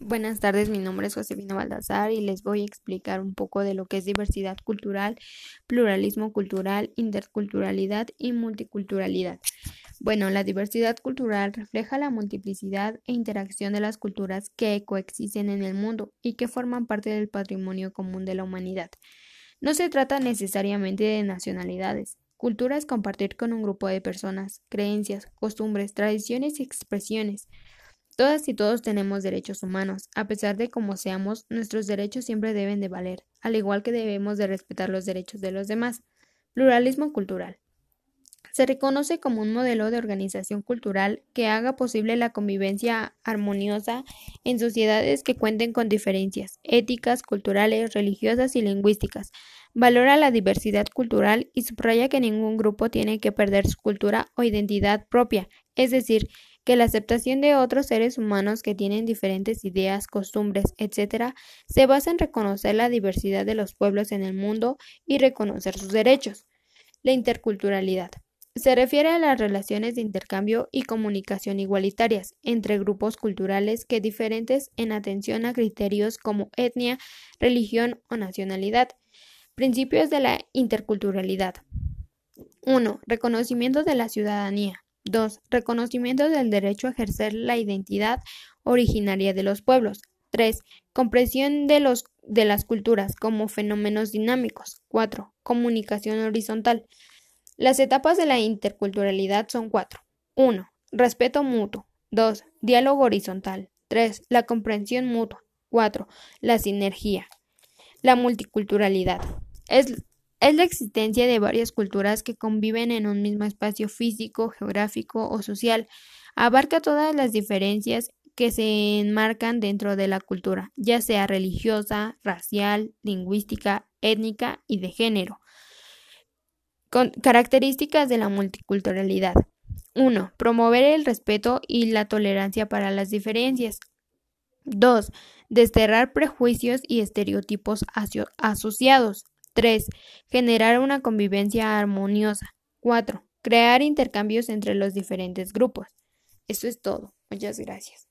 Buenas tardes, mi nombre es Josefina Baldassar y les voy a explicar un poco de lo que es diversidad cultural, pluralismo cultural, interculturalidad y multiculturalidad. Bueno, la diversidad cultural refleja la multiplicidad e interacción de las culturas que coexisten en el mundo y que forman parte del patrimonio común de la humanidad. No se trata necesariamente de nacionalidades. Cultura es compartir con un grupo de personas, creencias, costumbres, tradiciones y expresiones. Todas y todos tenemos derechos humanos. A pesar de cómo seamos, nuestros derechos siempre deben de valer, al igual que debemos de respetar los derechos de los demás. Pluralismo cultural. Se reconoce como un modelo de organización cultural que haga posible la convivencia armoniosa en sociedades que cuenten con diferencias éticas, culturales, religiosas y lingüísticas. Valora la diversidad cultural y subraya que ningún grupo tiene que perder su cultura o identidad propia, es decir, que la aceptación de otros seres humanos que tienen diferentes ideas, costumbres, etc., se basa en reconocer la diversidad de los pueblos en el mundo y reconocer sus derechos. La interculturalidad. Se refiere a las relaciones de intercambio y comunicación igualitarias entre grupos culturales que diferentes en atención a criterios como etnia, religión o nacionalidad. Principios de la interculturalidad. 1. Reconocimiento de la ciudadanía. 2. Reconocimiento del derecho a ejercer la identidad originaria de los pueblos. 3. Comprensión de, las culturas como fenómenos dinámicos. 4. Comunicación horizontal. Las etapas de la interculturalidad son cuatro. 1. Respeto mutuo. 2. Diálogo horizontal. 3. La comprensión mutua. 4. La sinergia. La multiculturalidad. Es es la existencia de varias culturas que conviven en un mismo espacio físico, geográfico o social. Abarca todas las diferencias que se enmarcan dentro de la cultura, ya sea religiosa, racial, lingüística, étnica y de género. Características de la multiculturalidad. 1. Promover el respeto y la tolerancia para las diferencias. 2. Desterrar prejuicios y estereotipos asociados. 3. Generar una convivencia armoniosa. 4. Crear intercambios entre los diferentes grupos. Eso es todo. Muchas gracias.